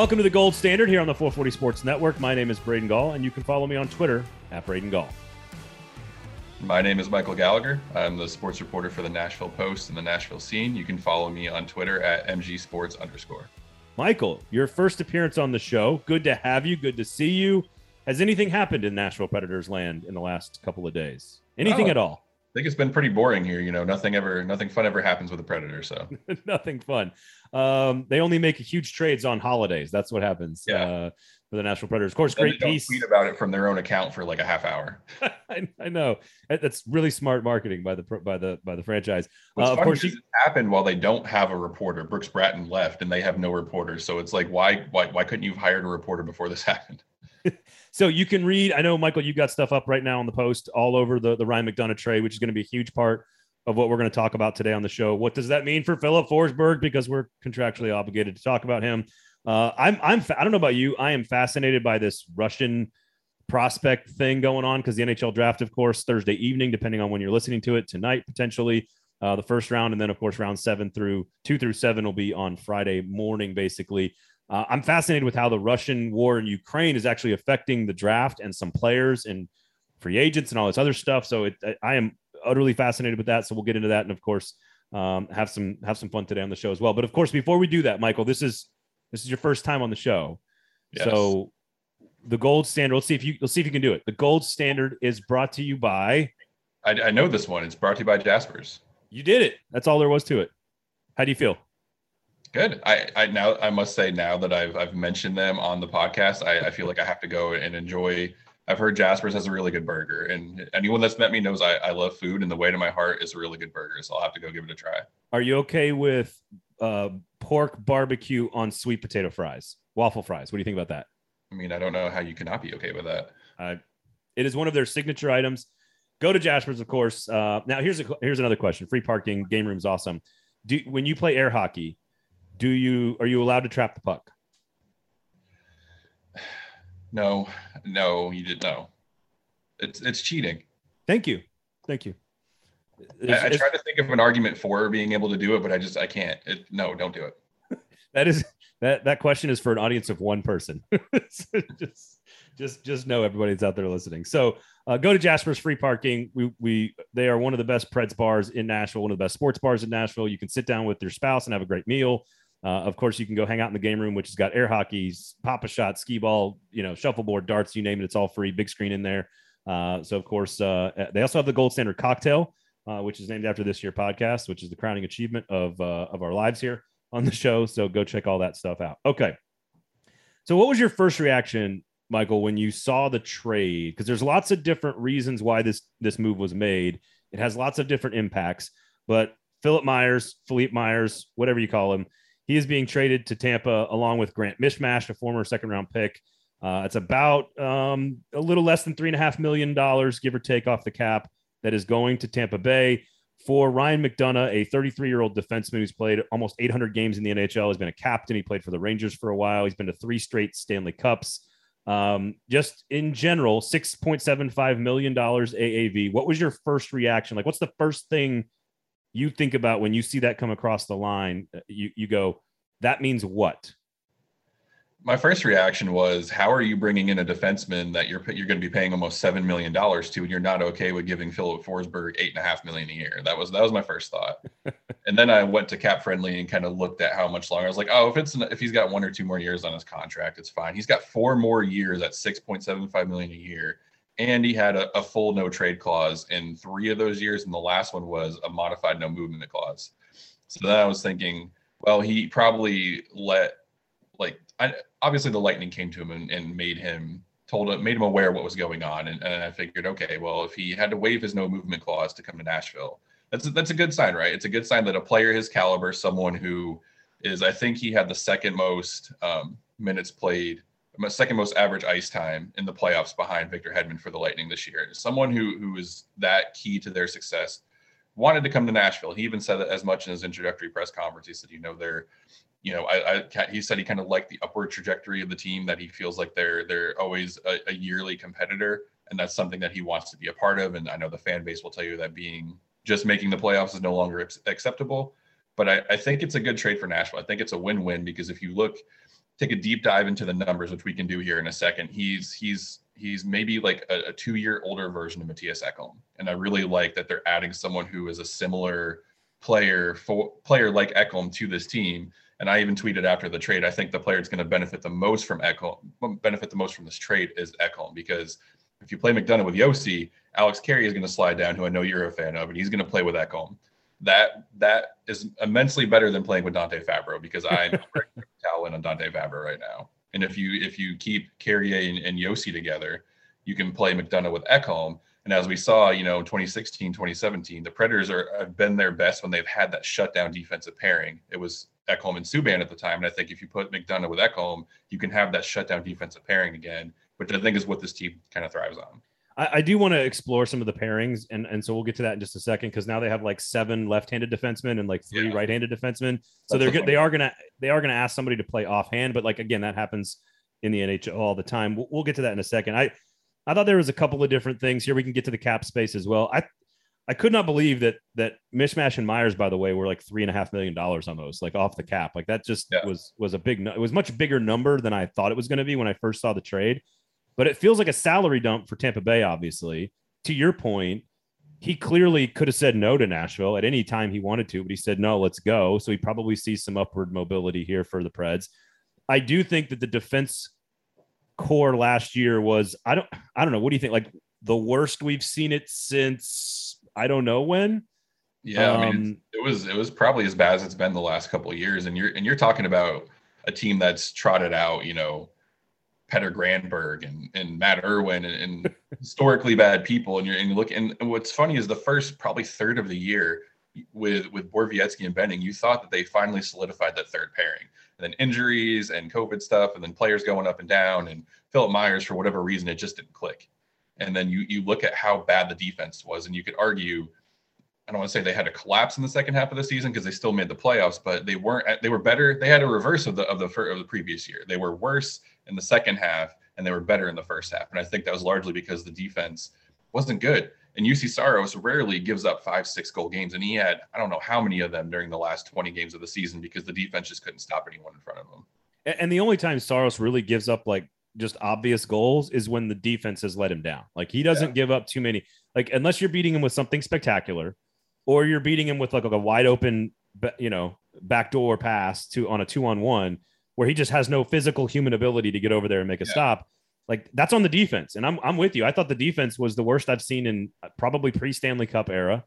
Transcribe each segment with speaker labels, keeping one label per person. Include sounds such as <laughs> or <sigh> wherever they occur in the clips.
Speaker 1: Welcome to the Gold Standard here on the 440 Sports Network. My name is Braden Gall, and you can follow me on Twitter at Braden Gall.
Speaker 2: My name is Michael Gallagher. I'm the sports reporter for the Nashville Post and the Nashville Scene. You can follow me on Twitter at mgsports underscore.
Speaker 1: Michael, your first appearance on the show. Good to have you. Good to see you. Has anything happened in Nashville Predators land in the last couple of days? Anything
Speaker 2: Oh.
Speaker 1: at all?
Speaker 2: I think it's been pretty boring here. You know, nothing ever, nothing fun ever happens with a predator. So <laughs>
Speaker 1: Nothing fun. Um, they only make huge trades on holidays. That's what happens
Speaker 2: Yeah.
Speaker 1: uh, for the Nashville Predators. Of course, great piece.
Speaker 2: tweet about it from their own account for like a half hour. <laughs>
Speaker 1: I, I know that's really smart marketing by the pro- by the by the franchise. Uh, of course,
Speaker 2: happened while they don't have a reporter. Brooks Bratten left, and they have no reporter. So it's like, why, why, why couldn't you have hired a reporter before this <laughs> happened? <laughs>
Speaker 1: so you can read. I know Michael, you've got stuff up right now on the post all over the the Ryan McDonagh trade, which is going to be a huge part of what we're going to talk about today on the show. What does that mean for Filip Forsberg? Because we're contractually obligated to talk about him. Uh, I'm I'm I don't know about you. I am fascinated by this Russian prospect thing going on because the NHL draft, of course, Thursday evening, depending on when you're listening to it tonight, potentially uh, the first round, and then of course round seven through two through seven will be on Friday morning, basically. Uh, I'm fascinated with how the Russian war in Ukraine is actually affecting the draft and some players and free agents and all this other stuff. So it, I- I am utterly fascinated with that. So we'll get into that, and of course, um, have some have some fun today on the show as well. But of course, before we do that, Michael, this is this is your first time on the show,
Speaker 2: Yes.
Speaker 1: so the gold standard. Let's see if you let's see if you can do it. The gold standard is brought to you by.
Speaker 2: I, I know this one. It's brought to you by Jaspers.
Speaker 1: You did it. That's all there was to it. How do you feel?
Speaker 2: Good. I, I now I must say now that I've I've mentioned them on the podcast, I, I feel like I have to go and enjoy. I've heard Jasper's has a really good burger, and anyone that's met me knows I, I love food, and the way to my heart is a really good burger. So I'll have to go give it a try.
Speaker 1: Are you okay with uh, pork barbecue on sweet potato fries, waffle fries? What do you think about that?
Speaker 2: I mean, I don't know how you cannot be okay with that.
Speaker 1: Uh, it is one of their signature items. Go to Jasper's, of course. Uh, now, here's a here's another question: Free parking, game room's awesome. Do when you play air hockey, do you are you allowed to trap the puck? <sighs>
Speaker 2: No, no, you did no. It's it's cheating.
Speaker 1: Thank you, thank you.
Speaker 2: I,
Speaker 1: It's-
Speaker 2: I
Speaker 1: it's-
Speaker 2: tried to think of an argument for being able to do it, but I just I can't. It, no, don't do it. <laughs>
Speaker 1: that is that that question is for an audience of one person. <laughs> So just just just know everybody's out there listening. So uh, go to Jasper's free parking. We we they are one of the best Preds bars in Nashville, one of the best sports bars in Nashville. You can sit down with your spouse and have a great meal. Uh, of course, you can go hang out in the game room, which has got air hockey, pop a shot, skee ball, you know, shuffleboard, darts, you name it. It's all free. Big screen in there. Uh, so of course, uh, they also have the gold standard cocktail, uh, which is named after this year podcast, which is the crowning achievement of uh, of our lives here on the show. So go check all that stuff out. Okay. So what was your first reaction, Michael, when you saw the trade? Because there's lots of different reasons why this this move was made. It has lots of different impacts, but Philip Myers, Philippe Myers, whatever you call him, he is being traded to Tampa along with Grant Mismash, a former second round pick. Uh, it's about um, a little less than three and a half million dollars, give or take, off the cap that is going to Tampa Bay for Ryan McDonagh, a 33 year old defenseman who's played almost 800 games in the NHL. He's been a captain. He played for the Rangers for a while. He's been to three straight Stanley Cups. Um, just in general, $6.75 million AAV. What was your first reaction? Like, what's the first thing you think about when you see that come across the line? Uh, You, you go, that means what?
Speaker 2: My first reaction was, how are you bringing in a defenseman that you're you're going to be paying almost seven million dollars to, and you're not okay with giving Filip Forsberg eight and a half million a year? That was that was my first thought. <laughs> and then I went to Cap Friendly and kind of looked at how much longer. I was like, oh, if it's if he's got one or two more years on his contract, it's fine. He's got four more years at six point seven five million a year, and he had a, a full no trade clause in three of those years, and the last one was a modified no movement clause. So then I was thinking, well, he probably let like I, obviously the lightning came to him and, and made him told him made him aware what was going on and, and i figured okay well if he had to waive his no movement clause to come to nashville that's a, that's a good sign right it's a good sign that a player his caliber someone who is i think he had the second most um, minutes played second most average ice time in the playoffs behind victor hedman for the lightning this year someone who who is that key to their success wanted to come to nashville he even said that as much in his introductory press conference he said you know they're you know, I, I he said he kind of liked the upward trajectory of the team that he feels like they're they're always a, a, yearly competitor, and that's something that he wants to be a part of. And I know the fan base will tell you that being just making the playoffs is no longer acceptable. But I, I think it's a good trade for Nashville. I think it's a win-win because if you look take a deep dive into the numbers, which we can do here in a second, he's he's he's maybe like a, a two-year older version of Mattias Ekholm, and I really like that they're adding someone who is a similar player for player like Ekholm to this team. And I even tweeted after the trade, I think the player that's going to benefit the most from Ekholm, benefit the most from this trade is Ekholm because if you play McDonagh with Josi, Alex Carrier is going to slide down, who I know you're a fan of, and he's going to play with Ekholm. That that is immensely better than playing with Dante Fabbro because I'm <laughs> talent on Dante Fabbro right now. And if you if you keep Carrier and, and Josi together, you can play McDonagh with Ekholm. And as we saw, you know, 2016, 2017, the Predators are have been their best when they've had that shutdown defensive pairing. It was Ekholm and Subban at the time. And I think if you put McDonagh with Ekholm, you can have that shutdown defensive pairing again, which I think is what this team kind of thrives on.
Speaker 1: I, I do want to explore some of the pairings, and and so we'll get to that in just a second because now they have like seven left-handed defensemen and like three yeah. right-handed defensemen. So That's they're they are gonna they are gonna ask somebody to play offhand, but like again, that happens in the NHL all the time. We'll, we'll get to that in a second. I I thought there was a couple of different things here. We can get to the cap space as well. I I could not believe that that Mismash and Myers, by the way, were like three and a half million dollars on those, like off the cap. Like that just yeah. was was a big. It was much bigger number than I thought it was going to be when I first saw the trade but it feels like a salary dump for Tampa Bay, obviously. To your point, he clearly could have said no to Nashville at any time he wanted to, but he said, no, let's go. So he probably sees some upward mobility here for the Preds. I do think that the defense core last year was, I don't, I don't know. What do you think? Like the worst we've seen it since I don't know when.
Speaker 2: Yeah, um, I mean, um, it was it was probably as bad as it's been the last couple of years, and you're and you're talking about a team that's trotted out, you know, Petter Granberg and, and Matt Irwin and, and <laughs> historically bad people. And you're and you look and, what's funny is the first probably third of the year with with Borowiecki and Benning, you thought that they finally solidified that third pairing. And then injuries and COVID stuff, and then players going up and down, and Philip Myers for whatever reason it just didn't click. And then you you look at how bad the defense was, and you could argue I don't want to say they had a collapse in the second half of the season because they still made the playoffs, but they weren't. They were better. They had a reverse of the of the of the previous year. They were worse in the second half, and they were better in the first half. And I think that was largely because the defense wasn't good. And Juuse Saros rarely gives up five, six goal games, and he had I don't know how many of them during the last twenty games of the season because the defense just couldn't stop anyone in front of them.
Speaker 1: And the only time Saros really gives up like just obvious goals is when the defense has let him down. Like he doesn't yeah. give up too many. Like unless you're beating him with something spectacular or you're beating him with like, like a wide open, you know, backdoor pass to on a two on one where he just has no physical human ability to get over there and make a yeah. stop. Like that's on the defense. And I'm, I'm with you. I thought the defense was the worst I've seen in probably pre Stanley Cup era.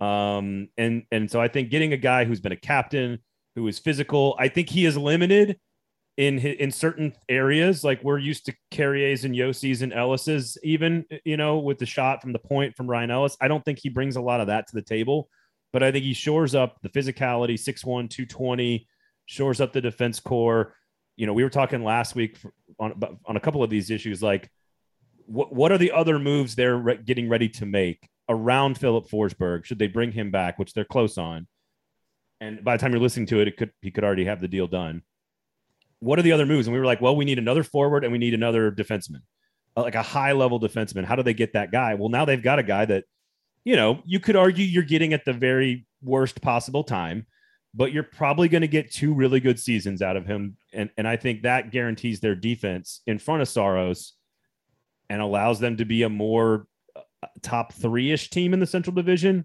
Speaker 1: Um, and, and so I think getting a guy who's been a captain, who is physical, I think he is limited in in certain areas. Like we're used to Carriers and Josi's and Ellis's, even you know, with the shot from the point from Ryan Ellis. I don't think he brings a lot of that to the table, but I think he shores up the physicality, 6'1, 220, shores up the defense core. You know, we were talking last week on on a couple of these issues, like what what are the other moves they're re- getting ready to make around Filip Forsberg? Should they bring him back, which they're close on? And by the time you're listening to it, it could he could already have the deal done what are the other moves? And we were like, well, we need another forward and we need another defenseman, uh, like a high level defenseman. How do they get that guy? Well, now they've got a guy that, you know, you could argue you're getting at the very worst possible time, but you're probably going to get two really good seasons out of him. And, and I think that guarantees their defense in front of Saros and allows them to be a more uh, top three ish team in the Central Division.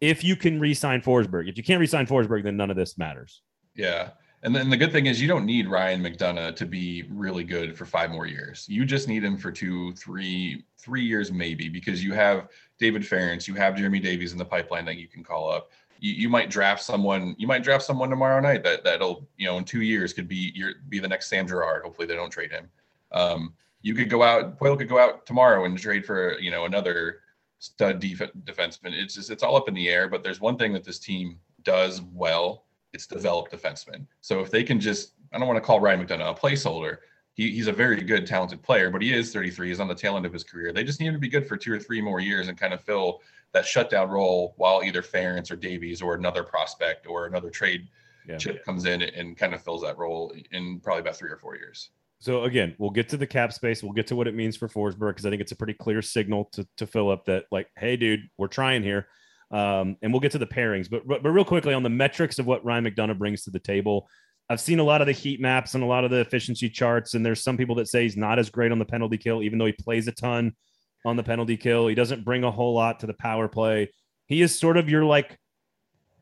Speaker 1: If you can re-sign Forsberg, if you can't re-sign Forsberg, then none of this matters.
Speaker 2: Yeah, and then the good thing is you don't need Ryan McDonagh to be really good for five more years. You just need him for two, three, three years maybe, because you have David Farrance, you have Jeremy Davies in the pipeline that you can call up. You, you might draft someone. You might draft someone tomorrow night that that'll you know in two years could be your be the next Sam Girard. Hopefully they don't trade him. Um, you could go out. Poile could go out tomorrow and trade for you know another stud def- defenseman. It's just it's all up in the air. But there's one thing that this team does well it's developed defensemen. So if they can just, I don't want to call Ryan McDonagh a placeholder. He, he's a very good, talented player, but he is 33. He's on the tail end of his career. They just need him to be good for two or three more years and kind of fill that shutdown role while either Farrance or Davies or another prospect or another trade yeah. chip comes in and kind of fills that role in probably about three or four years.
Speaker 1: So again, we'll get to the cap space. We'll get to what it means for Forsberg because I think it's a pretty clear signal to to Filip that like, hey, dude, we're trying here. Um, and we'll get to the pairings, but, but real quickly on the metrics of what Ryan McDonagh brings to the table. I've seen a lot of the heat maps and a lot of the efficiency charts, and there's some people that say he's not as great on the penalty kill, even though he plays a ton on the penalty kill. He doesn't bring a whole lot to the power play. He is sort of your like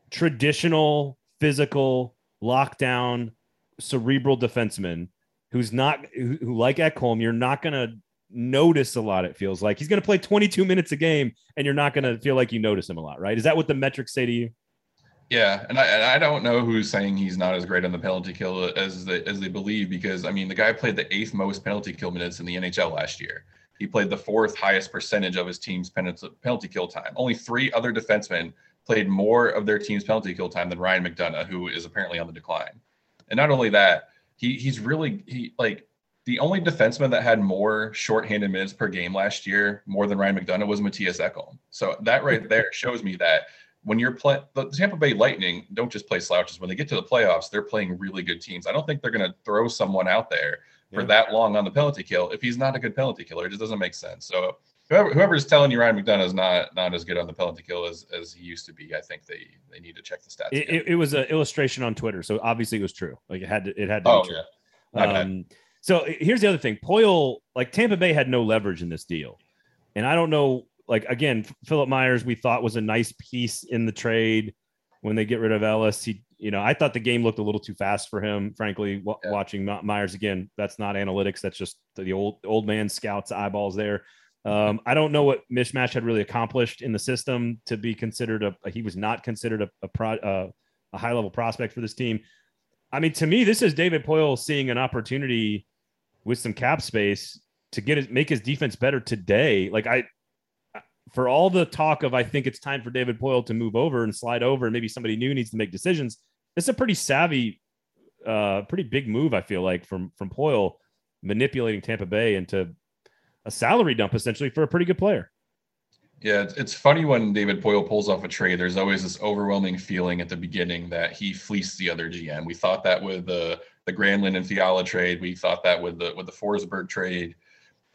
Speaker 1: traditional physical lockdown cerebral defenseman who's not who, who like Ekholm, you're not gonna notice a lot. It feels like he's gonna play 22 minutes a game, and you're not gonna feel like you notice him a lot, right? Is that what the metrics say to you?
Speaker 2: Yeah, and I, and I don't know who's saying he's not as great on the penalty kill as they, as they believe because I mean the guy played the eighth most penalty kill minutes in the NHL last year. He played the fourth highest percentage of his team's penalty kill time. Only three other defensemen played more of their team's penalty kill time than Ryan McDonagh, who is apparently on the decline. And not only that, he he's really he like the only defenseman that had more shorthanded minutes per game last year, more than Ryan McDonagh, was Mattias Ekholm. So that right <laughs> there shows me that when you're playing the Tampa Bay Lightning don't just play slouches. When they get to the playoffs, they're playing really good teams. I don't think they're going to throw someone out there for yeah. that long on the penalty kill if he's not a good penalty killer. It just doesn't make sense. So whoever whoever's telling you Ryan McDonagh is not not as good on the penalty kill as, as he used to be, I think they they need to check the stats.
Speaker 1: It, it, it was an illustration on Twitter, so obviously it was true. Like it had to it had to oh, be true. Yeah. Um, so here's the other thing: Poile, like Tampa Bay, had no leverage in this deal, and I don't know. Like again, Philip Myers, we thought was a nice piece in the trade when they get rid of Ellis. He you know, I thought the game looked a little too fast for him, frankly, w- yeah. watching Myers again. That's not analytics. That's just the old, old man scouts eyeballs there. Um, I don't know what Mismash had really accomplished in the system to be considered a, he was not considered a, a, pro, uh, a high level prospect for this team. I mean, to me, this is David Poile seeing an opportunity with some cap space to get his, make his defense better today. Like I, for all the talk of I think it's time for David Poile to move over and slide over, and maybe somebody new needs to make decisions. It's a pretty savvy, uh, pretty big move. I feel like from from Poile manipulating Tampa Bay into a salary dump essentially for a pretty good player.
Speaker 2: Yeah, it's funny when David Poile pulls off a trade. There's always this overwhelming feeling at the beginning that he fleeced the other GM. We thought that with the the Granlund and Fiala trade. We thought that with the with the Forsberg trade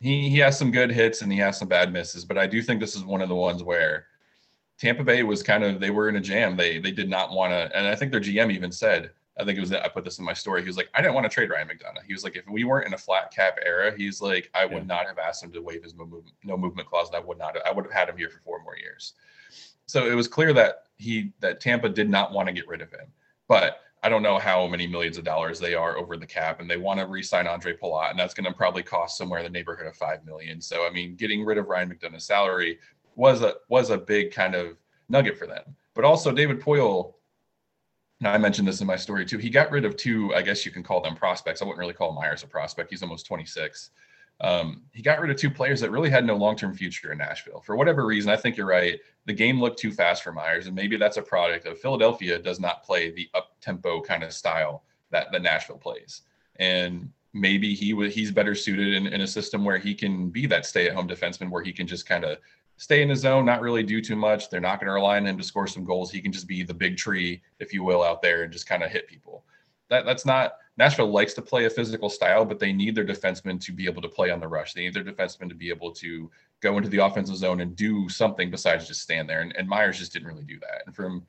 Speaker 2: he he has some good hits and he has some bad misses, but I do think this is one of the ones where Tampa Bay was kind of they were in a jam. They they did not want to, and I think their GM even said, I think it was I put this in my story. He was like, I didn't want to trade Ryan McDonagh. He was like, if we weren't in a flat cap era, he's like, I would yeah. not have asked him to waive his no movement clause, and I would not. I would have had him here for four more years. So it was clear that he that Tampa did not want to get rid of him, but I don't know how many millions of dollars they are over the cap, and they want to re-sign Andre Palat, and that's going to probably cost somewhere in the neighborhood of five million. So, I mean, getting rid of Ryan McDonagh's salary was a was a big kind of nugget for them. But also, David Poile, and I mentioned this in my story too. He got rid of two, I guess you can call them prospects. I wouldn't really call Myers a prospect. He's almost 26. Um, he got rid of two players that really had no long-term future in Nashville. For whatever reason, I think you're right. The game looked too fast for Myers, and maybe that's a product of Philadelphia does not play the up-tempo kind of style that the Nashville plays. And maybe he he's better suited in, in a system where he can be that stay-at-home defenseman where he can just kind of stay in his zone, not really do too much. They're not going to rely on him to score some goals. He can just be the big tree, if you will, out there and just kind of hit people. That that's not Nashville likes to play a physical style, but they need their defensemen to be able to play on the rush. They need their defensemen to be able to go into the offensive zone and do something besides just stand there. And, and Myers just didn't really do that. And from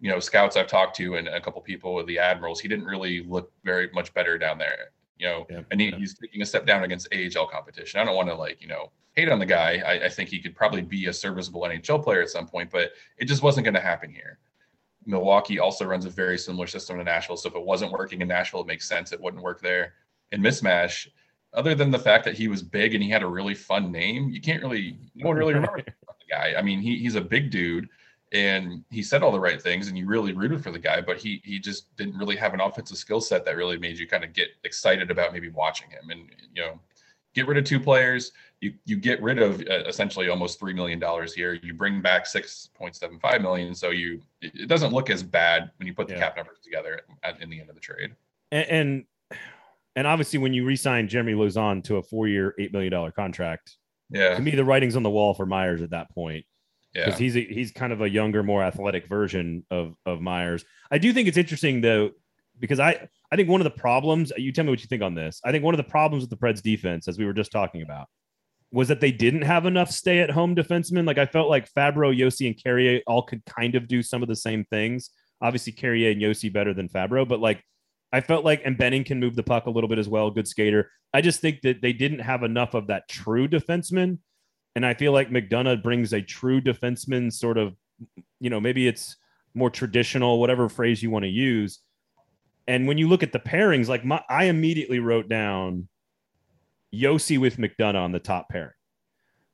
Speaker 2: you know scouts I've talked to and a couple people with the Admirals, he didn't really look very much better down there. You know, yeah, and he, yeah. he's taking a step down against AHL competition. I don't want to like you know hate on the guy. I, I think he could probably be a serviceable NHL player at some point, but it just wasn't going to happen here. Milwaukee also runs a very similar system to Nashville. So if it wasn't working in Nashville, it makes sense. It wouldn't work there. In Mismash, other than the fact that he was big and he had a really fun name, you can't really, no one really remember <laughs> the guy. I mean, he, he's a big dude and he said all the right things and you really rooted for the guy, but he, he just didn't really have an offensive skill set that really made you kind of get excited about maybe watching him. And, you know, get rid of two players, you you get rid of uh, essentially almost three million dollars here. You bring back six point seven five million, so you it doesn't look as bad when you put the yeah. cap numbers together at, in the end of the trade.
Speaker 1: And, and and obviously, when you re-sign Jeremy Lauzon to a four-year, eight million dollar contract,
Speaker 2: yeah,
Speaker 1: to me the writing's on the wall for Myers at that point. Because yeah. he's a, he's kind of a younger, more athletic version of of Myers. I do think it's interesting though, because I I think one of the problems. You tell me what you think on this. I think one of the problems with the Preds defense, as we were just talking about, was that they didn't have enough stay at home defensemen. Like I felt like Fabbro, Josi, and Carrier all could kind of do some of the same things. Obviously, Carrier and Josi better than Fabbro, but like I felt like, and Benning can move the puck a little bit as well. Good skater. I just think that they didn't have enough of that true defenseman. And I feel like McDonagh brings a true defenseman sort of, you know, maybe it's more traditional, whatever phrase you want to use. And when you look at the pairings, like my, I immediately wrote down Josi with McDonagh on the top pairing.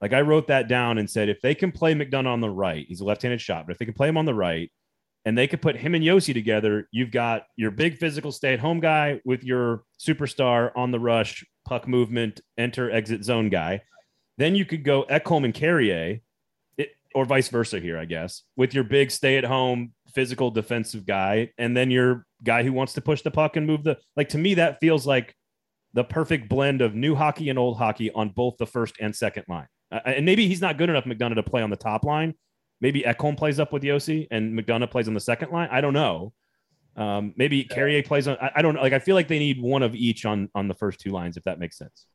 Speaker 1: Like I wrote that down and said, if they can play McDonagh on the right, he's a left-handed shot, but if they can play him on the right, and they could put him and Josi together, you've got your big physical stay-at-home guy with your superstar on the rush, puck movement, enter exit zone guy. Then you could go Ekholm and Carrier, it, or vice versa here, I guess, with your big stay-at-home physical defensive guy, and then your guy who wants to push the puck and move the like. To me, that feels like the perfect blend of new hockey and old hockey on both the first and second line. Uh, and maybe he's not good enough, McDonagh to play on the top line. Maybe Ekholm plays up with Josi and McDonagh plays on the second line. I don't know. Um, maybe yeah. Carrier plays on. I, I, don't know. Like I feel like they need one of each on on the first two lines, if that makes sense.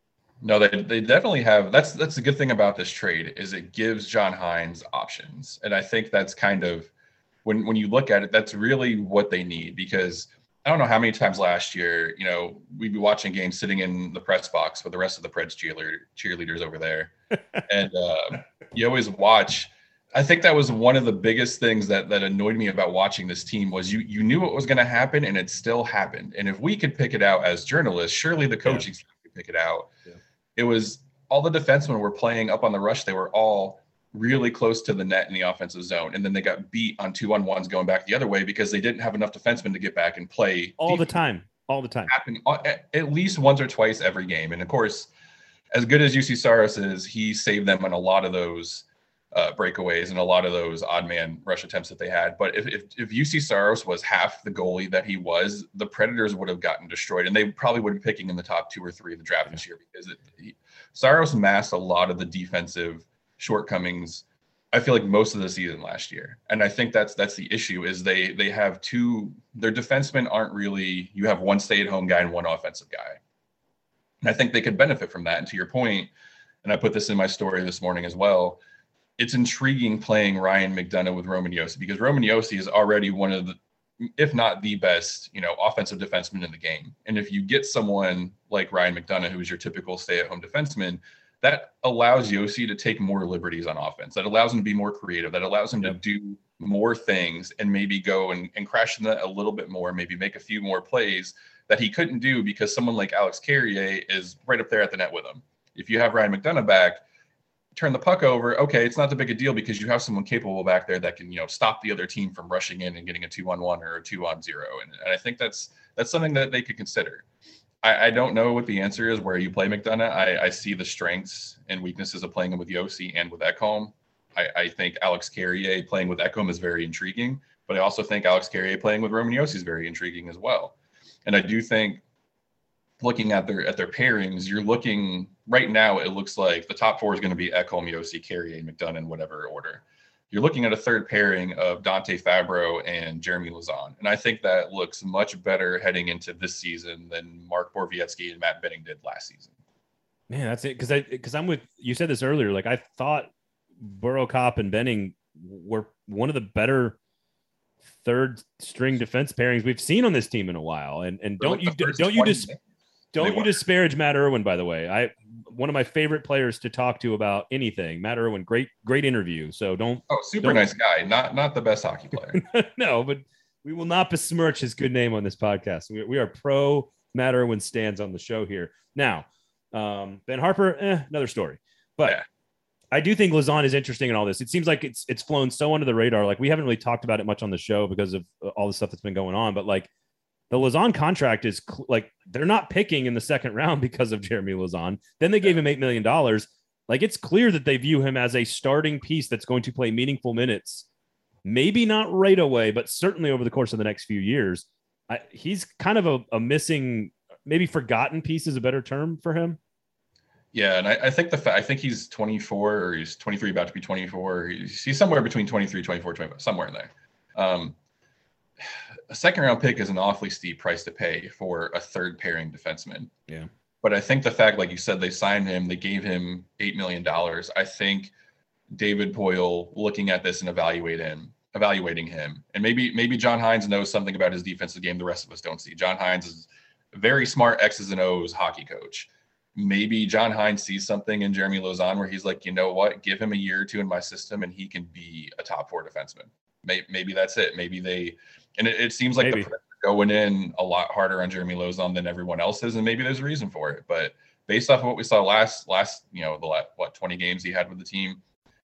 Speaker 2: No, they, they definitely have. That's that's the good thing about this trade is it gives John Hynes options, and I think that's kind of when when you look at it, that's really what they need because I don't know how many times last year, you know, we'd be watching games sitting in the press box with the rest of the Preds cheerleader, cheerleaders over there. <laughs> and uh, you always watch. I think that was one of the biggest things that that annoyed me about watching this team was you you knew what was going to happen and it still happened. And if we could pick it out as journalists, surely the coaching yeah. could pick it out. Yeah. It was all the defensemen were playing up on the rush. They were all really close to the net in the offensive zone, and then they got beat on two on ones going back the other way because they didn't have enough defensemen to get back and play
Speaker 1: all defense. the time, all the time.
Speaker 2: Happen at least once or twice every game, and of course, as good as Juuse Saros is, he saved them on a lot of those uh, breakaways and a lot of those odd man rush attempts that they had. But if, if, if Juuse Saros was half the goalie that he was, the Predators would have gotten destroyed, and they probably would be picking in the top two or three of the draft this year because it, he, Saros masked a lot of the defensive shortcomings I feel like most of the season last year. And I think that's that's the issue is they they have two their defensemen aren't really you have one stay-at-home guy and one offensive guy. And I think they could benefit from that. And to your point, and I put this in my story this morning as well, it's intriguing playing Ryan McDonagh with Roman Josi because Roman Josi is already one of the if not the best, you know, offensive defenseman in the game. And if you get someone like Ryan McDonagh, who is your typical stay-at-home defenseman, that allows Josi to take more liberties on offense. That allows him to be more creative. That allows him yep. to do more things and maybe go and, and crash the net a little bit more, maybe make a few more plays that he couldn't do because someone like Alex Carrier is right up there at the net with him. If you have Ryan McDonagh back, turn the puck over, okay, it's not the big a deal because you have someone capable back there that can, you know, stop the other team from rushing in and getting a two on one or a two on zero. And, and I think that's that's something that they could consider. I, I, don't know what the answer is where you play McDonagh. I, I see the strengths and weaknesses of playing him with Josi and with Ekholm. I, I think Alex Carrier playing with Ekholm is very intriguing, but I also think Alex Carrier playing with Roman Josi is very intriguing as well. And I do think looking at their at their pairings, you're looking right now. It looks like the top four is going to be Ekholm, Josi, Carrier, McDonagh in whatever order you're looking at a third pairing of Dante Fabbro and Jeremy Lauzon. And I think that looks much better heading into this season than Mark Borowiecki and Matt Benning did last season.
Speaker 1: Man, that's it. Cause I, cause I'm with, you said this earlier. Like I thought Burrow Cop and Benning were one of the better third string defense pairings we've seen on this team in a while. And, and don't like you, don't you just, don't you disparage Matt Irwin, by the way. I one of my favorite players to talk to about anything. Matt Irwin, great, great interview. So don't.
Speaker 2: Oh, super
Speaker 1: don't,
Speaker 2: nice guy. Not not the best hockey player. <laughs>
Speaker 1: no, but we will not besmirch his good name on this podcast. We, we are pro Matt Irwin stands on the show here. Now, um, Ben Harper, eh, another story. But yeah. I do think Lauzon is interesting in all this. It seems like it's it's flown so under the radar. Like we haven't really talked about it much on the show because of all the stuff that's been going on. But like the Lauzon contract is cl- like they're not picking in the second round <laughs> because of Jeremy Lauzon. Then they gave him $8 million. Like it's clear that they view him as a starting piece that's going to play meaningful minutes. Maybe not right away, but certainly over the course of the next few years. I, he's kind of a, a, missing, maybe forgotten piece is a better term for him.
Speaker 2: Yeah, and I, I think the fa- I think he's 24 or he's 23, about to be 24. He's, he's somewhere between 23, 24, 25, somewhere in there. Um, a second round pick is an awfully steep price to pay for a third pairing defenseman.
Speaker 1: Yeah.
Speaker 2: But I think the fact, like you said, they signed him, they gave him $8 million. I think David Poile looking at this and evaluate him evaluating him. And maybe maybe John Hynes knows something about his defensive game the rest of us don't see. John Hynes is a very smart X's and O's hockey coach. Maybe John Hynes sees something in Jeremy Lauzon where he's like, you know what, give him a year or two in my system and he can be a top four defenseman. Maybe, maybe that's it. Maybe they, and it, it seems like maybe. the going in a lot harder on Jeremy Lauzon than everyone else is, and maybe there's a reason for it. But based off of what we saw last last you know the last, what 20 games he had with the team,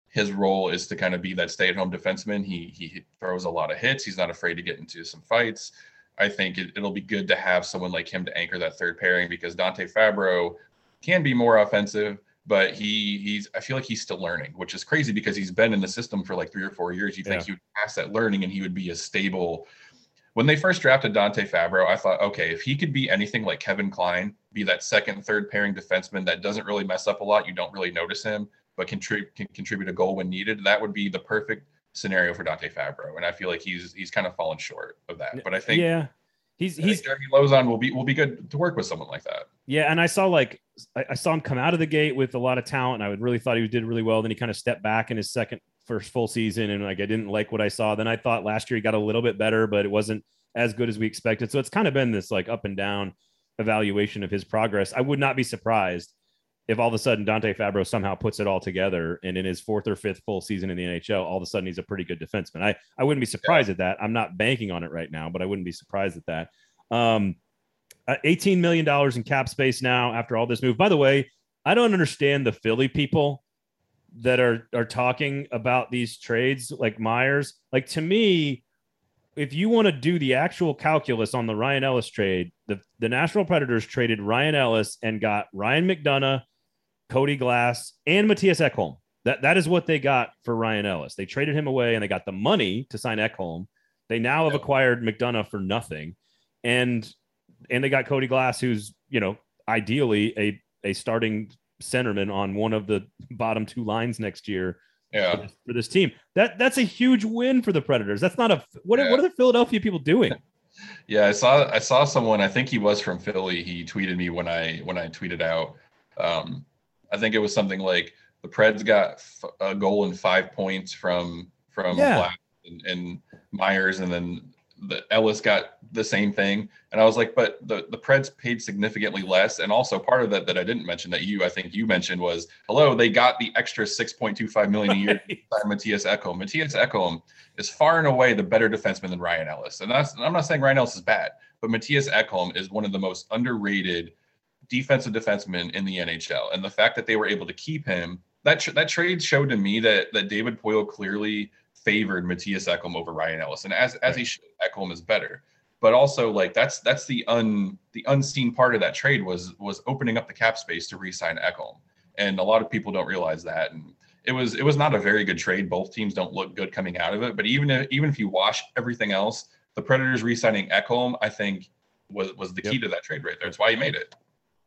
Speaker 2: his role is to kind of be that stay-at-home defenseman. He he throws a lot of hits. He's not afraid to get into some fights. I think it, will be good to have someone like him to anchor that third pairing because Dante Fabbro can be more offensive, but he he's I feel like he's still learning, which is crazy because he's been in the system for like three or four years. You yeah. think he would pass that learning and he would be a stable. When they first drafted Dante Fabbro, I thought, okay, if he could be anything like Kevin Klein, be that second, third pairing defenseman that doesn't really mess up a lot, you don't really notice him but contribute can contribute a goal when needed. That would be the perfect scenario for Dante Fabbro. and I feel like he's he's kind of fallen short of that. But I think
Speaker 1: yeah, he's he's
Speaker 2: Jeremy Lauzon will be will be good to work with someone like that.
Speaker 1: Yeah, and I saw like I, I, saw him come out of the gate with a lot of talent. I would really thought he did really well. Then he kind of stepped back in his second first full season, and like I didn't like what I saw. Then I thought last year he got a little bit better, but it wasn't as good as we expected. So it's kind of been this like up and down evaluation of his progress. I would not be surprised if all of a sudden Dante Fabbro somehow puts it all together and in his fourth or fifth full season in the NHL, all of a sudden he's a pretty good defenseman. I, I wouldn't be surprised yeah. at that. I'm not banking on it right now, but I wouldn't be surprised at that. Um, uh, $18 million in cap space now after all this move. By the way, I don't understand the Philly people that are are talking about these trades like Myers. Like to me, if you want to do the actual calculus on the Ryan Ellis trade, the, the Nashville Predators traded Ryan Ellis and got Ryan McDonagh, Cody Glass, and Mattias Ekholm. That that is what they got for Ryan Ellis. They traded him away and they got the money to sign Ekholm. They now have acquired McDonagh for nothing, and and they got Cody Glass, who's you know ideally a a starting centerman on one of the bottom two lines next year.
Speaker 2: Yeah.
Speaker 1: For this, for this team, that that's a huge win for the Predators. That's not a what. Yeah. What are the Philadelphia people doing? <laughs>
Speaker 2: Yeah, I saw I saw someone. I think he was from Philly. He tweeted me when I when I tweeted out. Um, I think it was something like the Preds got f- a goal and five points from from yeah. and, and, Myers, and then the Ellis got the same thing. And I was like, but the the Preds paid significantly less, and also part of that that I didn't mention that you I think you mentioned was hello they got the extra six point two five million a year by Mattias Ekholm. Mattias Ekholm is far and away the better defenseman than Ryan Ellis, and that's I'm not saying Ryan Ellis is bad, but Mattias Ekholm is one of the most underrated defensive defenseman in the NHL, and the fact that they were able to keep him that that trade showed to me that that David Poile clearly favored Mattias Ekholm over Ryan Ellis, and as as he should, Ekholm is better. But also, like that's that's the un the unseen part of that trade was was opening up the cap space to re-sign Ekholm, and a lot of people don't realize that. And it was it was not a very good trade. Both teams don't look good coming out of it. But even if even if you wash everything else, the Predators re-signing Ekholm, I think, was was the yep. key to that trade right there. It's why he made it.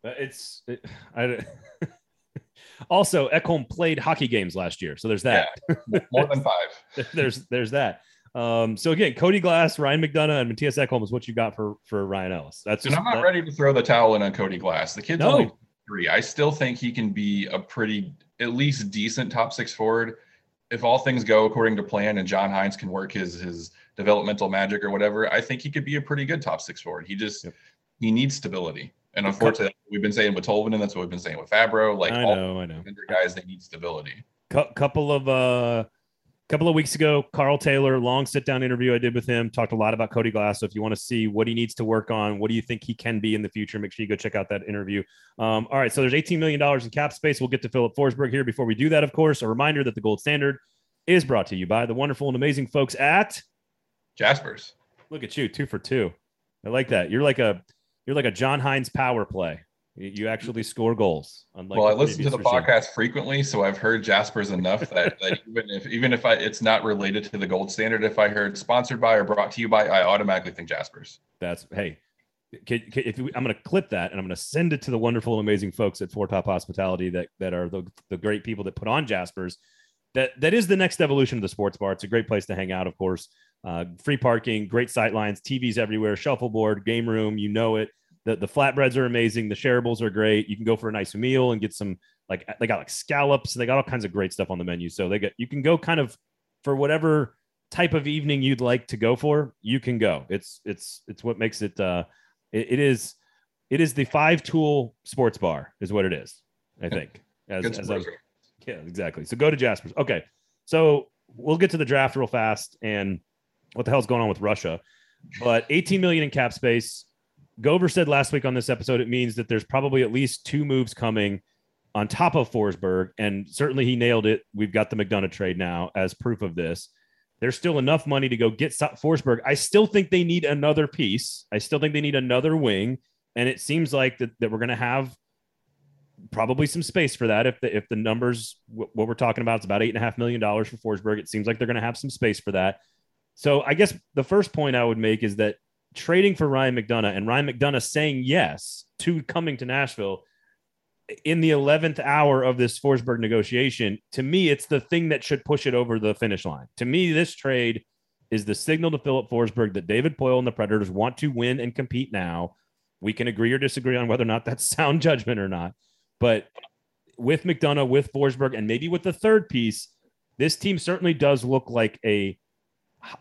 Speaker 1: It's it, <sighs> I. <laughs> also, Ekholm played hockey games last year, so there's that.
Speaker 2: Yeah, more than five. <laughs>
Speaker 1: there's there's that. Um, so again, Cody Glass, Ryan McDonagh, and Mattias Ekholm is what you got for for Ryan Ellis. That's
Speaker 2: just, and I'm not that, ready to throw the towel in on Cody Glass. The kid's no. only three. I still think he can be a pretty, at least decent top six forward if all things go according to plan and John Hynes can work his his developmental magic or whatever. I think he could be a pretty good top six forward. He just yep. he needs stability. And unfortunately, we've been saying with Tolvanen, that's what we've been saying with Fabbro. Like
Speaker 1: I know, I know.
Speaker 2: guys, they need stability.
Speaker 1: C- couple of uh couple of weeks ago, Karl Taylor, long sit down interview I did with him, talked a lot about Cody Glass. So if you want to see what he needs to work on, what do you think he can be in the future, make sure you go check out that interview. Um, all right, so there's $18 million in cap space. We'll get to Filip Forsberg here. Before we do that, of course, a reminder that the gold standard is brought to you by the wonderful and amazing folks at
Speaker 2: Jaspers.
Speaker 1: Look at you, two for two. I like that. You're like a you're like a John Hynes power play. You actually score goals.
Speaker 2: well, I listen to the regime. podcast frequently, so I've heard Jasper's enough that, that <laughs> even if even if I, it's not related to the gold standard, if I heard sponsored by or brought to you by, I automatically think Jasper's.
Speaker 1: That's hey, can, can, if I'm going to clip that and I'm going to send it to the wonderful, amazing folks at Four Top Hospitality that that are the, the great people that put on Jasper's. That that is the next evolution of the sports bar. It's a great place to hang out, of course. Uh, free parking, great sight lines, TVs everywhere, shuffleboard, game room. You know it. The the flatbreads are amazing. The shareables are great. You can go for a nice meal and get some like they got like scallops. They got all kinds of great stuff on the menu. So they get you can go kind of for whatever type of evening you'd like to go for, you can go. It's it's it's what makes it uh it, it is it is the five tool sports bar is what it is, I think. As, as yeah, exactly. So go to Jasper's. Okay. So we'll get to the draft real fast and what the hell's going on with Russia. But 18 million in cap space. Gover said last week on this episode, it means that there's probably at least two moves coming on top of Forsberg. And certainly he nailed it. We've got the McDonagh trade now as proof of this. There's still enough money to go get Forsberg. I still think they need another piece. I still think they need another wing. And it seems like that, that we're going to have probably some space for that. If the, if the numbers, what we're talking about, is about eight and a half million dollars for Forsberg, it seems like they're going to have some space for that. So I guess the first point I would make is that trading for Ryan McDonagh and Ryan McDonagh saying yes to coming to Nashville in the 11th hour of this Forsberg negotiation, to me, it's the thing that should push it over the finish line. To me, this trade is the signal to Filip Forsberg that David Poile and the Predators want to win and compete now. We can agree or disagree on whether or not that's <laughs> sound judgment or not. But with McDonagh, with Forsberg, and maybe with the third piece, this team certainly does look like a,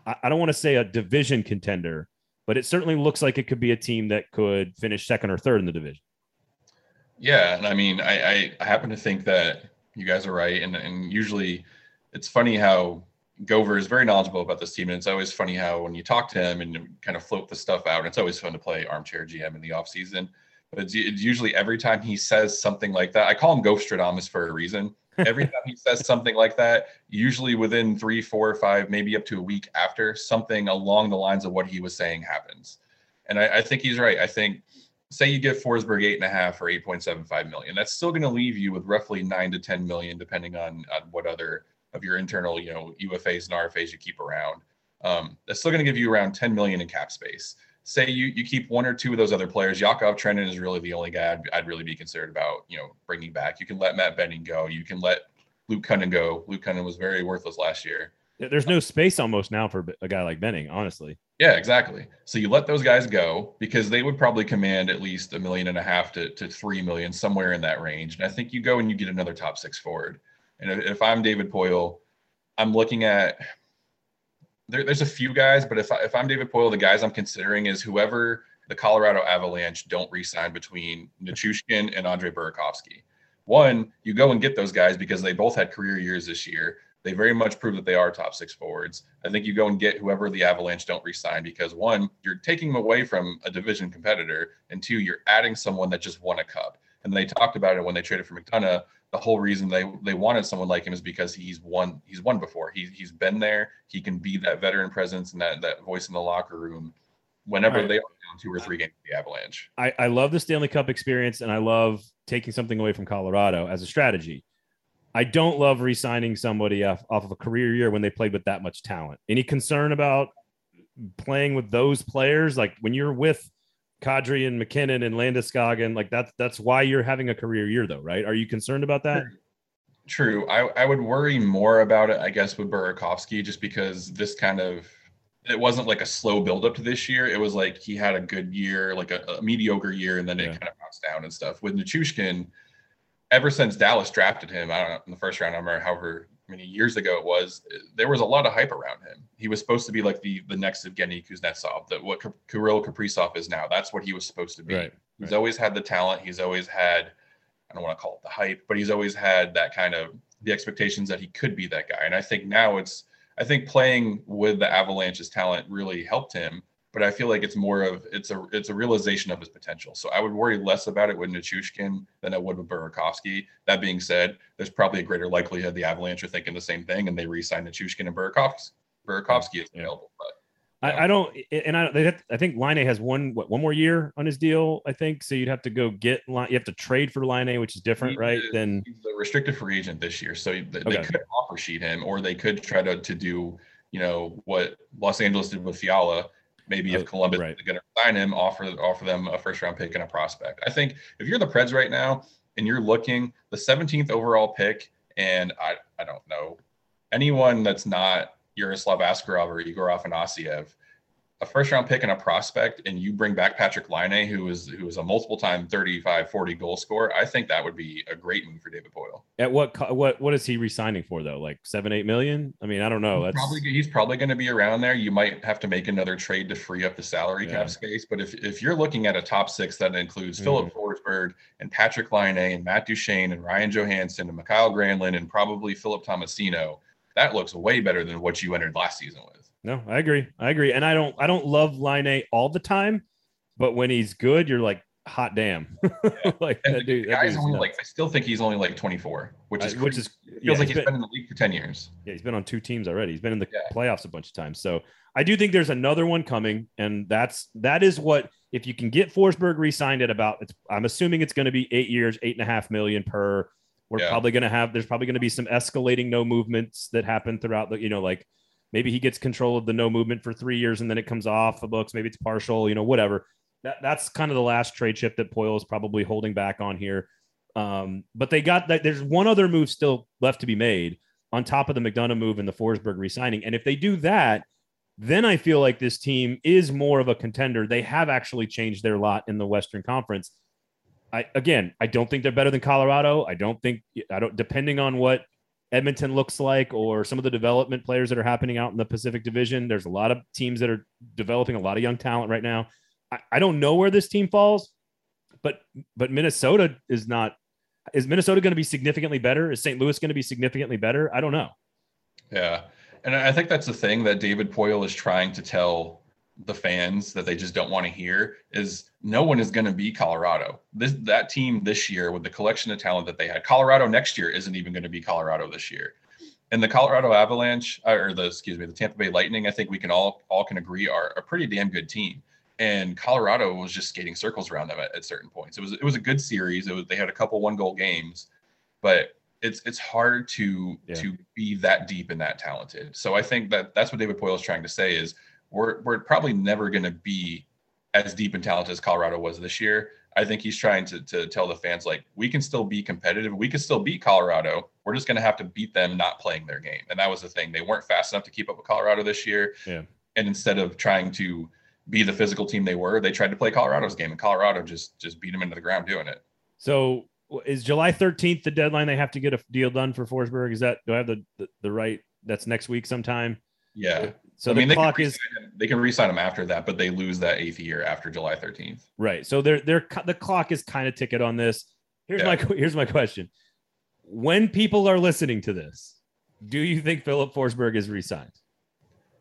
Speaker 1: I don't want to say a division contender, but it certainly looks like it could be a team that could finish second or third in the division.
Speaker 2: Yeah, and I mean, I, I happen to think that you guys are right, and and usually, it's funny how Gover is very knowledgeable about this team, and it's always funny how when you talk to him and kind of float the stuff out, it's always fun to play armchair GM in the off season. But it's, it's usually every time he says something like that, I call him Ghostradamus for a reason. Every time he says something like that, usually within three, four, five, maybe up to a week after, something along the lines of what he was saying happens. And I, I think he's right. I think say you get Forsberg eight and a half or 8.75 million, that's still going to leave you with roughly nine to 10 million, depending on, on what other of your internal, you know, UFAs and RFAs you keep around. Um, that's still going to give you around 10 million in cap space. Say you you keep one or two of those other players. Yakov Trenin is really the only guy I'd, I'd really be concerned about, you know, bringing back. You can let Matt Benning go. You can let Luke Kunin go. Luke Kunin was very worthless last year.
Speaker 1: There's no space almost now for a guy like Benning, honestly.
Speaker 2: Yeah, exactly. So you let those guys go because they would probably command at least a million and a half to, to three million, somewhere in that range. And I think you go and you get another top six forward. And if, if I'm David Poile, I'm looking at there, there's a few guys, but if I, if I'm David Poile, the guys I'm considering is whoever the Colorado Avalanche don't re-sign between Nichushkin and Andre Burakovsky. One, you go and get those guys because they both had career years this year. They very much prove that they are top six forwards. I think you go and get whoever the Avalanche don't resign because one, you're taking them away from a division competitor, and two, you're adding someone that just won a cup. And they talked about it when they traded for McDonagh. The whole reason they they wanted someone like him is because he's won he's won before. He he's been there. He can be that veteran presence and that that voice in the locker room whenever right. they are down two or three games the Avalanche.
Speaker 1: I, I love the Stanley Cup experience and I love taking something away from Colorado as a strategy. I don't love re-signing somebody off, off of a career year when they played with that much talent. Any concern about playing with those players? Like when you're with Kadri and MacKinnon and Landeskog, like that's that's why you're having a career year, though, right? Are you concerned about that?
Speaker 2: True. I, I would worry more about it, I guess, with Burakovsky, just because this kind of it wasn't like a slow buildup to this year. It was like he had a good year, like a, a mediocre year, and then yeah. it kind of bounced down and stuff. With Nichushkin, ever since Dallas drafted him, I don't know, in the first round, I remember however many years ago it was, there was a lot of hype around him. He was supposed to be like the the next Evgeny Kuznetsov, that what Kirill Kaprizov is now. That's what he was supposed to be. Right, he's right. always had the talent. He's always had, I don't want to call it the hype, but he's always had that kind of the expectations that he could be that guy. And I think now it's, I think playing with the Avalanche's talent really helped him but I feel like it's more of it's a it's a realization of his potential. So I would worry less about it with Nichushkin than I would with Burakovsky. That being said, there's probably a greater likelihood the Avalanche are thinking the same thing and they re-sign Nichushkin and Burakovsky. Burakovsky is available, but.
Speaker 1: I, I, don't, and I, have, I think Laine has one, what, one more year on his deal. I think so. You'd have to go get, you have to trade for Laine, which is different, right? Is, then
Speaker 2: he's a restricted free agent this year, so they, okay. they could offer sheet him, or they could try to to do, you know, what Los Angeles did with Fiala, Maybe if Columbus right. is going to sign him, offer offer them a first round pick and a prospect. I think if you're the Preds right now and you're looking the 17th overall pick, and I I don't know anyone that's not Yaroslav Askarov or Igor Afanasyev, a first round pick and a prospect and you bring back Patrik Laine, who is who is a multiple time 35, 40 goal scorer, I think that would be a great move for David Poile.
Speaker 1: At what what what is he resigning for though? Like seven, eight million? I mean, I don't know.
Speaker 2: He's probably he's probably going to be around there. You might have to make another trade to free up the salary yeah. cap space. But if if you're looking at a top six that includes mm. Filip Forsberg and Patrik Laine and Matt Duchene and Ryan Johansen and Mikael Granlund and probably Philip Tomasino, that looks way better than what you entered last season with.
Speaker 1: No, I agree. I agree. And I don't I don't love Laine all the time, but when he's good, you're like, hot damn. <laughs>
Speaker 2: Like and that dude, that only like I still think he's only like 24, which uh, is which is feels yeah, like he's been, been, in the league for 10 years.
Speaker 1: Yeah, he's been on two teams already. He's been in the yeah. playoffs a bunch of times. So I do think there's another one coming, and that's that is what if you can get Forsberg re-signed at about it's I'm assuming it's going to be eight years, eight and a half million per. We're yeah. probably going to have there's probably going to be some escalating no movements that happen throughout the you know like maybe he gets control of the no movement for three years and then it comes off the books. Maybe it's partial, you know, whatever. That, that's kind of the last trade chip that Poile is probably holding back on here. Um, but they got that. There's one other move still left to be made on top of the McDonagh move and the Forsberg resigning. And if they do that, then I feel like this team is more of a contender. They have actually changed their lot in the Western Conference. I again, I don't think they're better than Colorado. I don't think I don't depending on what Edmonton looks like, or some of the development players that are happening out in the Pacific Division. There's a lot of teams that are developing a lot of young talent right now. I, I don't know where this team falls, but but Minnesota is not. Is Minnesota going to be significantly better? Is St. Louis going to be significantly better? I don't know.
Speaker 2: Yeah, and I think that's the thing that David Poile is trying to tell the fans that they just don't want to hear is no one is going to be Colorado. This that team this year with the collection of talent that they had. Colorado next year isn't even going to be Colorado this year. And the Colorado Avalanche uh, or the excuse me, the Tampa Bay Lightning, I think we can all all can agree are a pretty damn good team. And Colorado was just skating circles around them at, at certain points. It was it was a good series. It was they had a couple one goal games, but it's it's hard to yeah. to be that deep and that talented. So I think that that's what David Poile is trying to say is we're we're probably never going to be as deep and talented as Colorado was this year. I think he's trying to to tell the fans like we can still be competitive. We can still beat Colorado. We're just going to have to beat them not playing their game. And that was the thing. They weren't fast enough to keep up with Colorado this year.
Speaker 1: Yeah.
Speaker 2: And instead of trying to be the physical team they were, they tried to play Colorado's game, and Colorado just just beat them into the ground doing it.
Speaker 1: So is July 13th the deadline they have to get a deal done for Forsberg? Is that do I have the the, the right? That's next week sometime.
Speaker 2: Yeah.
Speaker 1: So I mean,
Speaker 2: the
Speaker 1: clock is
Speaker 2: they can resign him after that, but they lose that eighth year after July 13th.
Speaker 1: Right. So they're they're the clock is kind of ticket on this. Here's yeah. my <laughs> here's my question. When people are listening to this, do you think Filip Forsberg is resigned?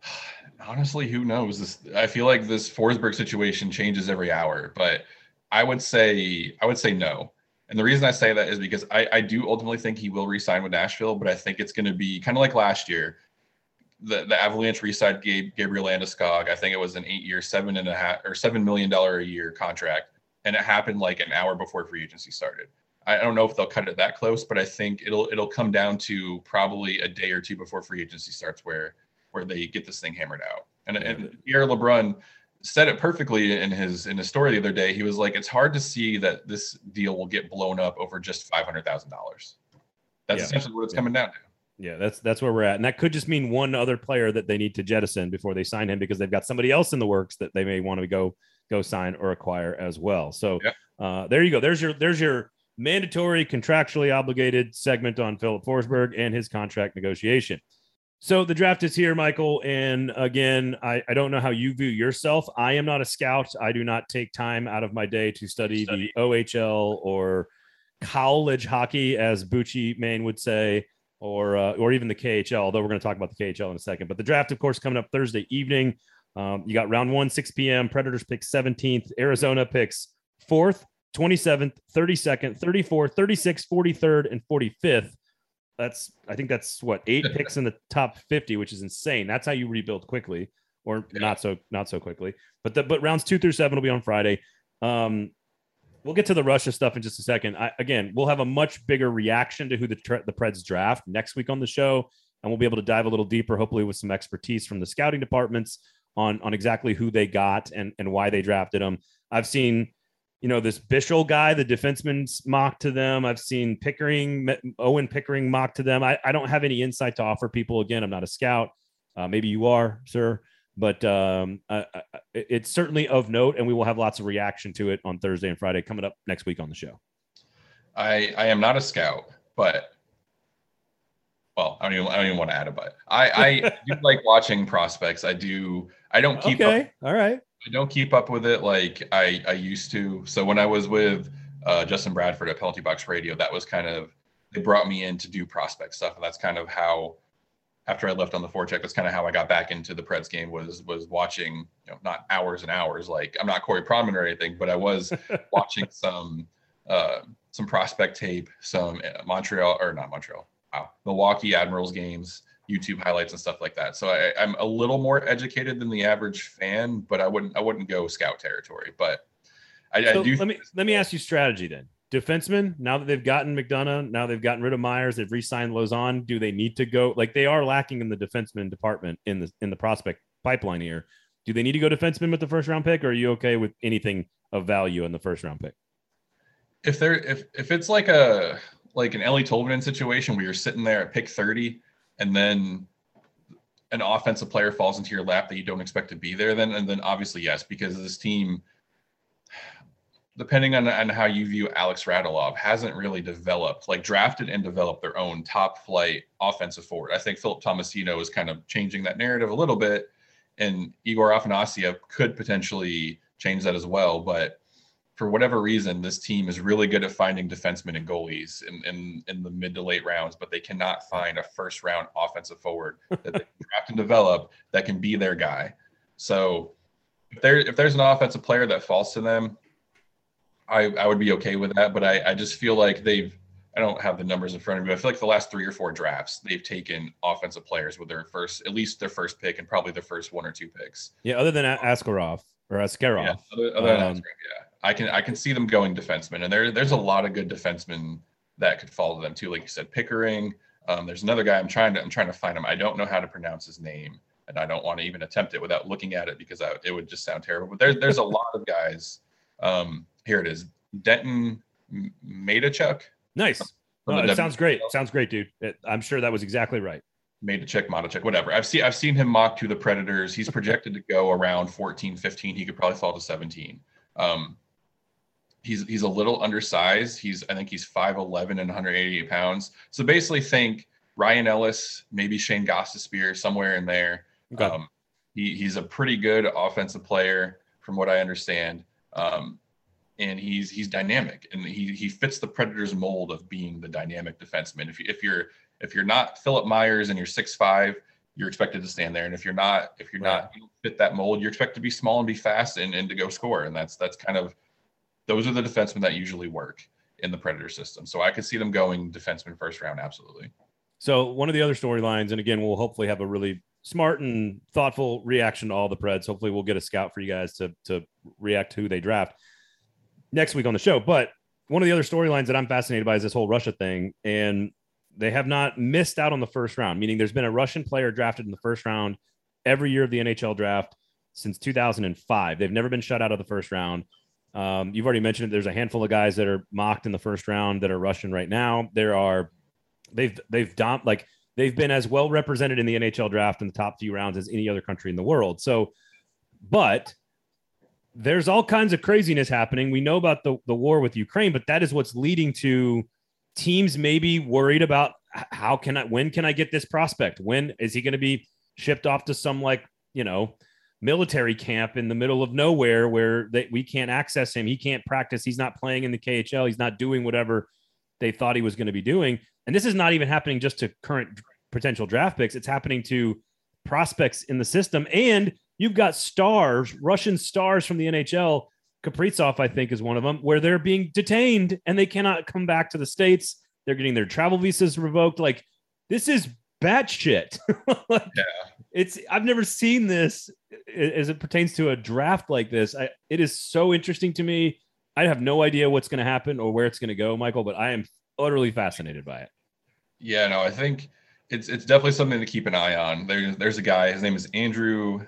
Speaker 1: <sighs>
Speaker 2: Honestly, who knows? This I feel like this Forsberg situation changes every hour, but I would say I would say no. And the reason I say that is because I, I do ultimately think he will resign with Nashville, but I think it's going to be kind of like last year the, the Avalanche re-signed Gabe, Gabriel Landeskog. I think it was an eight-year, seven and a half or seven million dollar a year contract, and it happened like an hour before free agency started. I don't know if they'll cut it that close, but I think it'll it'll come down to probably a day or two before free agency starts, where where they get this thing hammered out. And and Pierre LeBrun said it perfectly in his in his story the other day. He was like, "It's hard to see that this deal will get blown up over just five hundred thousand dollars." That's yeah. essentially what it's yeah. coming down to.
Speaker 1: Yeah, that's that's where we're at, and that could just mean one other player that they need to jettison before they sign him because they've got somebody else in the works that they may want to go go sign or acquire as well. So yeah. uh, there you go. There's your there's your mandatory contractually obligated segment on Filip Forsberg and his contract negotiation. So the draft is here, Michael. And again, I, I don't know how you view yourself. I am not a scout. I do not take time out of my day to study, study. the OHL or college hockey, as Bucci Maine would say or uh, or even the KHL. Although we're going to talk about the KHL in a second. But the draft, of course, coming up Thursday evening. Um, you got round one, 6 p.m. Predators pick 17th. Arizona picks fourth, 27th, 32nd, 34th, 36th, 43rd, and 45th. That's I think that's what eight <laughs> picks in the top 50, which is insane. That's how you rebuild quickly, or yeah. not so not so quickly. But the but rounds two through seven will be on Friday. Um, we'll get to the Russia stuff in just a second. I, again, we'll have a much bigger reaction to who the the Preds draft next week on the show, and we'll be able to dive a little deeper, hopefully with some expertise from the scouting departments on on exactly who they got and and why they drafted them. I've seen, you know, this Bichsel guy, the defenseman's mock to them. I've seen Pickering, Owen Pickering mock to them. I, I don't have any insight to offer people. Again, I'm not a scout. Uh, maybe you are, sir. But um, I, I, it's certainly of note, and we will have lots of reaction to it on Thursday and Friday coming up next week on the show.
Speaker 2: I I am not a scout, but well, I don't even I don't even want to add a but. I I <laughs> do like watching prospects. I do. I don't keep
Speaker 1: okay.
Speaker 2: up.
Speaker 1: All right.
Speaker 2: I don't keep up with it like I I used to. So when I was with uh, Justin Bradford at Penalty Box Radio, that was kind of they brought me in to do prospect stuff, and that's kind of how after I left on the forecheck, that's kind of how I got back into the Preds game was was watching, you know, not hours and hours. Like I'm not Corey Pronman or anything, but I was <laughs> watching some uh, some prospect tape, some uh, Montreal or not Montreal, wow, Milwaukee Admirals games, YouTube highlights and stuff like that. So I, I'm a little more educated than the average fan, but I wouldn't I wouldn't go scout territory. But I,
Speaker 1: So
Speaker 2: I do.
Speaker 1: let me let me ask you strategy then. Defensemen, now that they've gotten McDonagh, now they've gotten rid of Myers, they've re-signed Lauzon. Do they need to go like they are lacking in the defenseman department in the in the prospect pipeline here? Do they need to go defenseman with the first round pick, or are you okay with anything of value in the first round pick?
Speaker 2: if they're if if it's like a like an Eeli Tolvanen situation where you're sitting there at pick 30 and then an offensive player falls into your lap that you don't expect to be there, then and then obviously yes, because this team, depending on, on how you view Alex Radulov, hasn't really developed, like drafted and developed their own top flight offensive forward. I think Philip Tomasino is kind of changing that narrative a little bit, and Egor Afanasyev could potentially change that as well. But for whatever reason, this team is really good at finding defensemen and goalies in, in, in the mid to late rounds, but they cannot find a first round offensive forward <laughs> that they can draft and develop that can be their guy. So if there if there's an offensive player that falls to them, I, I would be okay with that. But I, I just feel like they've I don't have the numbers in front of me. But I feel like the last three or four drafts, they've taken offensive players with their first, at least their first pick, and probably their first one or two picks.
Speaker 1: Yeah, other than Askarov or Askarov.
Speaker 2: Yeah, other, other than
Speaker 1: Um,
Speaker 2: Askarov, yeah. I can I can see them going defenseman, and there there's a lot of good defensemen that could fall to them too. Like you said, Pickering. Um, there's another guy I'm trying to I'm trying to find him. I don't know how to pronounce his name, and I don't want to even attempt it without looking at it because I, it would just sound terrible. But there's there's a lot of guys. Um, here it is, Denton Mateychuk.
Speaker 1: Nice. No, it sounds great. Sounds great, dude. It- I'm sure that was exactly right.
Speaker 2: made to check, check, whatever. I've seen I've seen him mock to the Predators. He's projected to go around 14, 15. He could probably fall to 17. Um, he's he's a little undersized. He's I think he's 5'11 and 188 pounds. So basically think Ryan Ellis, maybe Shane Gostisbehere, somewhere in there.
Speaker 1: Okay.
Speaker 2: Um, he, he's a pretty good offensive player from what I understand. Um, and he's he's dynamic and he he fits the Predators mold of being the dynamic defenseman. If you if you're if you're not Philippe Myers and you're six five, you're expected to stand there. And if you're not, if you're not you fit that mold, you're expected to be small and be fast and, and to go score. And that's that's kind of those are the defensemen that usually work in the Predator system. So I could see them going defenseman first round, absolutely.
Speaker 1: So one of the other storylines, and again, we'll hopefully have a really smart and thoughtful reaction to all the Preds. Hopefully, we'll get a scout for you guys to to react to who they draft next week on the show. But one of the other storylines that I'm fascinated by is this whole Russia thing, and they have not missed out on the first round. Meaning, there's been a Russian player drafted in the first round every year of the NHL draft since 2005. They've never been shut out of the first round. Um, you've already mentioned it. There's a handful of guys that are mocked in the first round that are Russian right now. There are they've they've dom- like they've been as well represented in the NHL draft in the top few rounds as any other country in the world. So, but there's all kinds of craziness happening. We know about the, the war with Ukraine, but that is what's leading to teams maybe worried about how can I when can I get this prospect? When is he going to be shipped off to some like, you know, military camp in the middle of nowhere where they, we can't access him. He can't practice. He's not playing in the KHL. He's not doing whatever they thought he was going to be doing. And this is not even happening just to current potential draft picks. It's happening to prospects in the system. And you've got stars, Russian stars from the NHL. Kaprizov, I think, is one of them, where they're being detained and they cannot come back to the States. They're getting their travel visas revoked. Like, this is batshit. <laughs> like,
Speaker 2: Yeah.
Speaker 1: It's I've never seen this as it pertains to a draft like this. I, it is so interesting to me. I have no idea what's going to happen or where it's going to go, Michael, but I am utterly fascinated by it.
Speaker 2: Yeah, no, I think it's it's definitely something to keep an eye on. There's there's a guy, his name is Andrew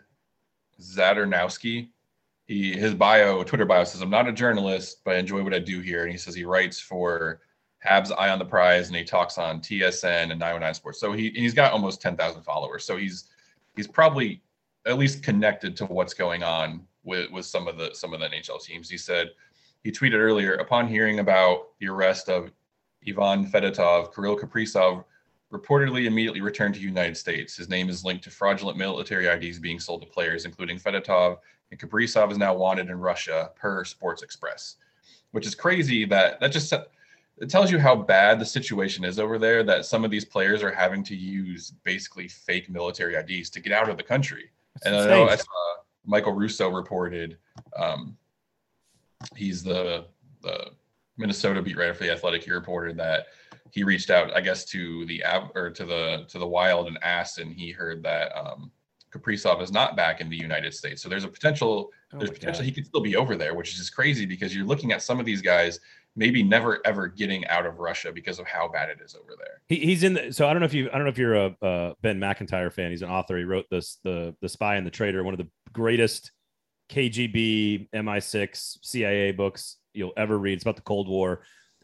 Speaker 2: Zadernowski. He his bio, Twitter bio says, I'm not a journalist, but I enjoy what I do here. And he says he writes for Habs Eye on the Prize and he talks on TSN and 909 Sports. So he he's got almost 10,000 followers. So he's he's probably at least connected to what's going on with with some of the some of the NHL teams. He said he tweeted earlier upon hearing about the arrest of Ivan Fedotov, Kirill Kaprizov reportedly immediately returned to the United States. His name is linked to fraudulent military IDs being sold to players, including Fedotov, and Kaprizov is now wanted in Russia per Sports Express, which is crazy. That that just it tells you how bad the situation is over there. That some of these players are having to use basically fake military IDs to get out of the country. That's and insane. I know I saw Michael Russo reported. Um, he's the the Minnesota beat writer for the Athletic. He reported that he reached out, I guess, to the or to the to the Wild and asked, and he heard that um, Kaprizov is not back in the United States. So there's a potential. Oh there's potential God. he could still be over there, which is just crazy because you're looking at some of these guys maybe never ever getting out of Russia because of how bad it is over there.
Speaker 1: He, he's in. The, so I don't know if you. I don't know if you're a, a Ben Macintyre fan. He's an author. He wrote this the the Spy and the Traitor, one of the greatest KGB, MI6, CIA books you'll ever read. It's about the Cold War.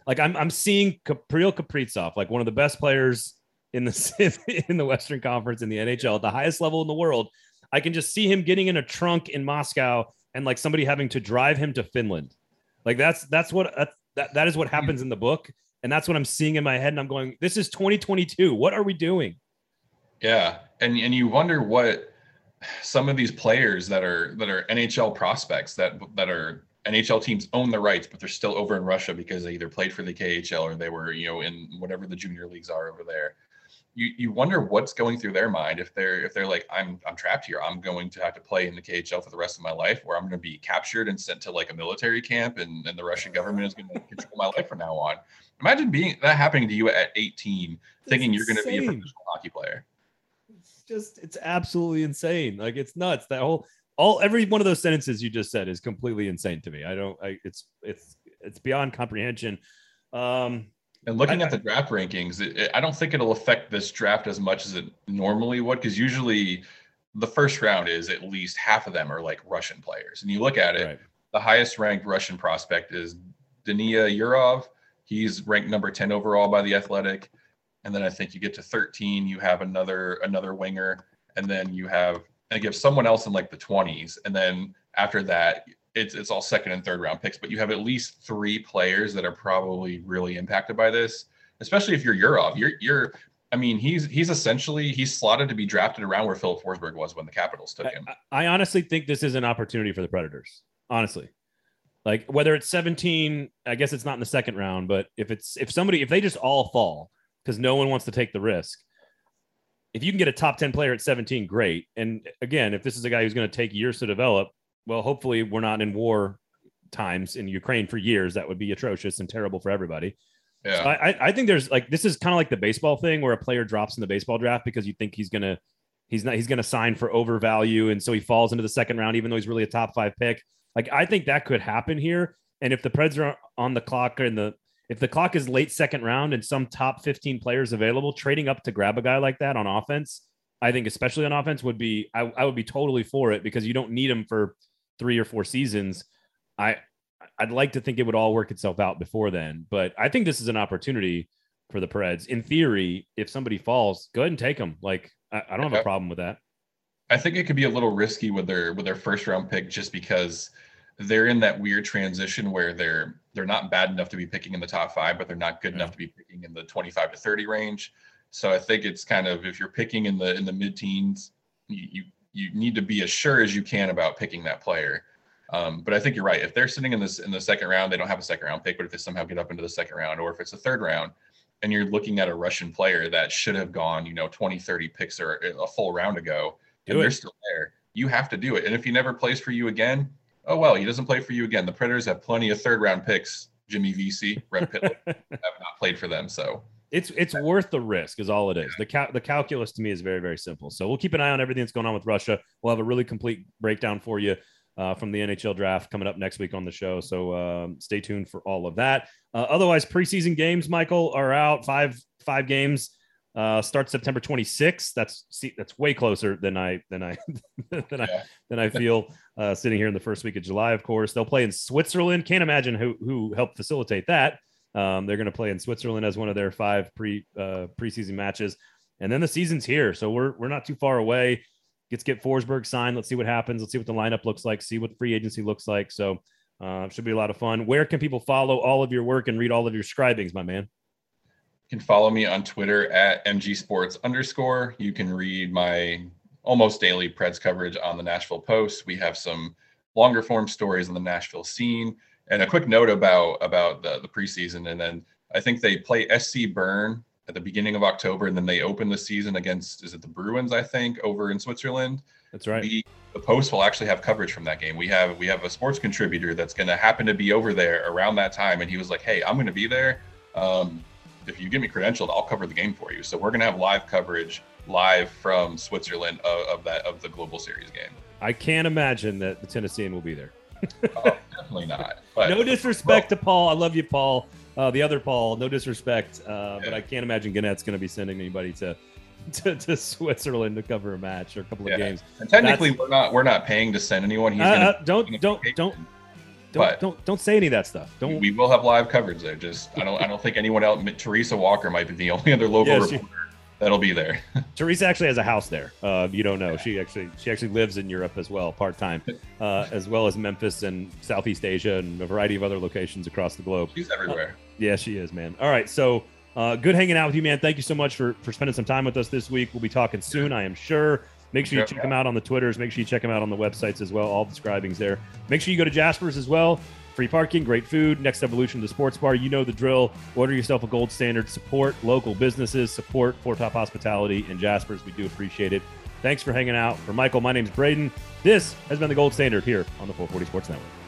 Speaker 1: Like I'm I'm seeing Kapril Kaprizov, like one of the best players in the <laughs> in the Western Conference in the NHL at the highest level in the world. I can just see him getting in a trunk in Moscow and like somebody having to drive him to Finland. Like that's that's what that that is what happens in the book, and that's what I'm seeing in my head. And I'm going, this is 2022. What are we doing?
Speaker 2: Yeah, and and you wonder what some of these players that are that are NHL prospects that that are NHL teams own the rights, but they're still over in Russia because they either played for the KHL or they were, you know, in whatever the junior leagues are over there. You you wonder what's going through their mind if they're if they're like, I'm I'm trapped here. I'm going to have to play in the KHL for the rest of my life, or I'm going to be captured and sent to like a military camp, and, and the Russian government is going to control my life from now on. Imagine being that happening to you at 18, That's thinking you're going to be a professional hockey player
Speaker 1: just it's absolutely insane. Like it's nuts. That whole all every one of those sentences you just said is completely insane to me. I don't. I it's it's it's beyond comprehension. Um,
Speaker 2: and looking I, at the draft rankings, it, it, I don't think it'll affect this draft as much as it normally would, because usually the first round is at least half of them are like Russian players. And you look at it, right. the highest ranked Russian prospect is Danila Yurov. He's ranked number 10 overall by the Athletic and then I think you get to 13, you have another another winger, and then you have and give someone else in like the 20s, and then after that, it's it's all second and third round picks. But you have at least three players that are probably really impacted by this, especially if you're Yurov. You're you're I mean, he's he's essentially he's slotted to be drafted around where Filip Forsberg was when the Capitals took him.
Speaker 1: I, I honestly think this is an opportunity for the Predators. Honestly, like whether it's 17, I guess it's not in the second round, but if it's if somebody if they just all fall because no one wants to take the risk. If you can get a top 10 player at 17, great. And again, if this is a guy who's going to take years to develop, well, hopefully we're not in war times in Ukraine for years. That would be atrocious and terrible for everybody. Yeah. So I, I think there's like this is kind of like the baseball thing where a player drops in the baseball draft because you think he's gonna he's not he's gonna sign for overvalue and so he falls into the second round even though he's really a top five pick. Like I think that could happen here. And if the Preds are on the clock in the if the clock is late second round and some top 15 players available, trading up to grab a guy like that on offense, I think especially on offense would be I, I would be totally for it because you don't need him for three or four seasons. I I'd like to think it would all work itself out before then, but I think this is an opportunity for the Preds. In theory, if somebody falls, go ahead and take them. Like I, I don't have a problem with that.
Speaker 2: I think it could be a little risky with their with their first round pick just because they're in that weird transition where they're they're not bad enough to be picking in the top five, but they're not good yeah. enough to be picking in the 25 to 30 range. So I think it's kind of if you're picking in the in the mid teens, you, you, you need to be as sure as you can about picking that player. Um, but I think you're right. If they're sitting in this in the second round, they don't have a second round pick. But if they somehow get up into the second round, or if it's a third round, and you're looking at a Russian player that should have gone, you know, 20, 30 picks or a full round ago, do and it. they're still there, you have to do it. And if he never plays for you again, oh well, he doesn't play for you again. The Predators have plenty of third round picks. Jimmy Vesey, Red Pitt <laughs> have not played for them, so
Speaker 1: it's it's yeah. worth the risk, is all it is. The cal- the calculus to me is very very simple. So we'll keep an eye on everything that's going on with Russia. We'll have a really complete breakdown for you. Uh, from the NHL draft coming up next week on the show. So um, stay tuned for all of that. Uh, otherwise, preseason games, Michael, are out. Five five games uh, starts September 26th. That's see, that's way closer than I than I than yeah. I than I <laughs> feel uh, sitting here in the first week of July. Of course, they'll play in Switzerland. Can't imagine who who helped facilitate that. Um, they're going to play in Switzerland as one of their five pre uh, preseason matches, and then the season's here. So we're we're not too far away. let's get Forsberg signed. Let's see what happens. Let's see what the lineup looks like. See what free agency looks like. So uh, should be a lot of fun. Where can people follow all of your work and read all of your scribings, my man?
Speaker 2: You can follow me on Twitter at MG Sports underscore. You can read my almost daily Preds coverage on the Nashville Post. We have some longer form stories on the Nashville scene. And a quick note about about the, the preseason. And then I think they play SC Bern at the beginning of October, and then they open the season against is it the Bruins? I think over in Switzerland.
Speaker 1: That's right.
Speaker 2: We, the Post will actually have coverage from that game. We have we have a sports contributor that's going to happen to be over there around that time, and he was like, "Hey, I'm going to be there. Um, if you give me credentialed, I'll cover the game for you." So we're going to have live coverage live from Switzerland of, of that of the Global Series game.
Speaker 1: I can't imagine that the Tennessean will be there. <laughs>
Speaker 2: oh, definitely not. But,
Speaker 1: no disrespect well, to Paul. I love you, Paul. Uh, the other Paul, no disrespect, uh, yeah. but I can't imagine Gannett's going to be sending anybody to, <laughs> to, to Switzerland to cover a match or a couple of yeah. games.
Speaker 2: And technically, That's, we're not we're not paying to send anyone.
Speaker 1: He's uh, gonna, uh, don't gonna don't don't. Don't, don't don't say any of that stuff. Don't.
Speaker 2: We will have live coverage there. Just I don't I don't think anyone else. Teresa Walker might be the only <laughs> other local yeah, reporter that'll be there. <laughs>
Speaker 1: Teresa actually has a house there. Uh, you don't know. She actually she actually lives in Europe as well, part time, uh, as well as Memphis and Southeast Asia and a variety of other locations across the globe.
Speaker 2: She's everywhere.
Speaker 1: Uh, yeah, she is, man. All right, so uh, good hanging out with you, man. Thank you so much for for spending some time with us this week. We'll be talking soon, I am sure. Make sure you check them out on the Twitters. Make sure you check them out on the websites as well. All the describings there. Make sure you go to Jasper's as well. Free parking, great food, next evolution, the sports bar. You know the drill. Order yourself a gold standard. Support local businesses. Support Four Top Hospitality and Jaspers. We do appreciate it. Thanks for hanging out. For Michael, my name's Braden. This has been the gold standard here on the 440 Sports Network.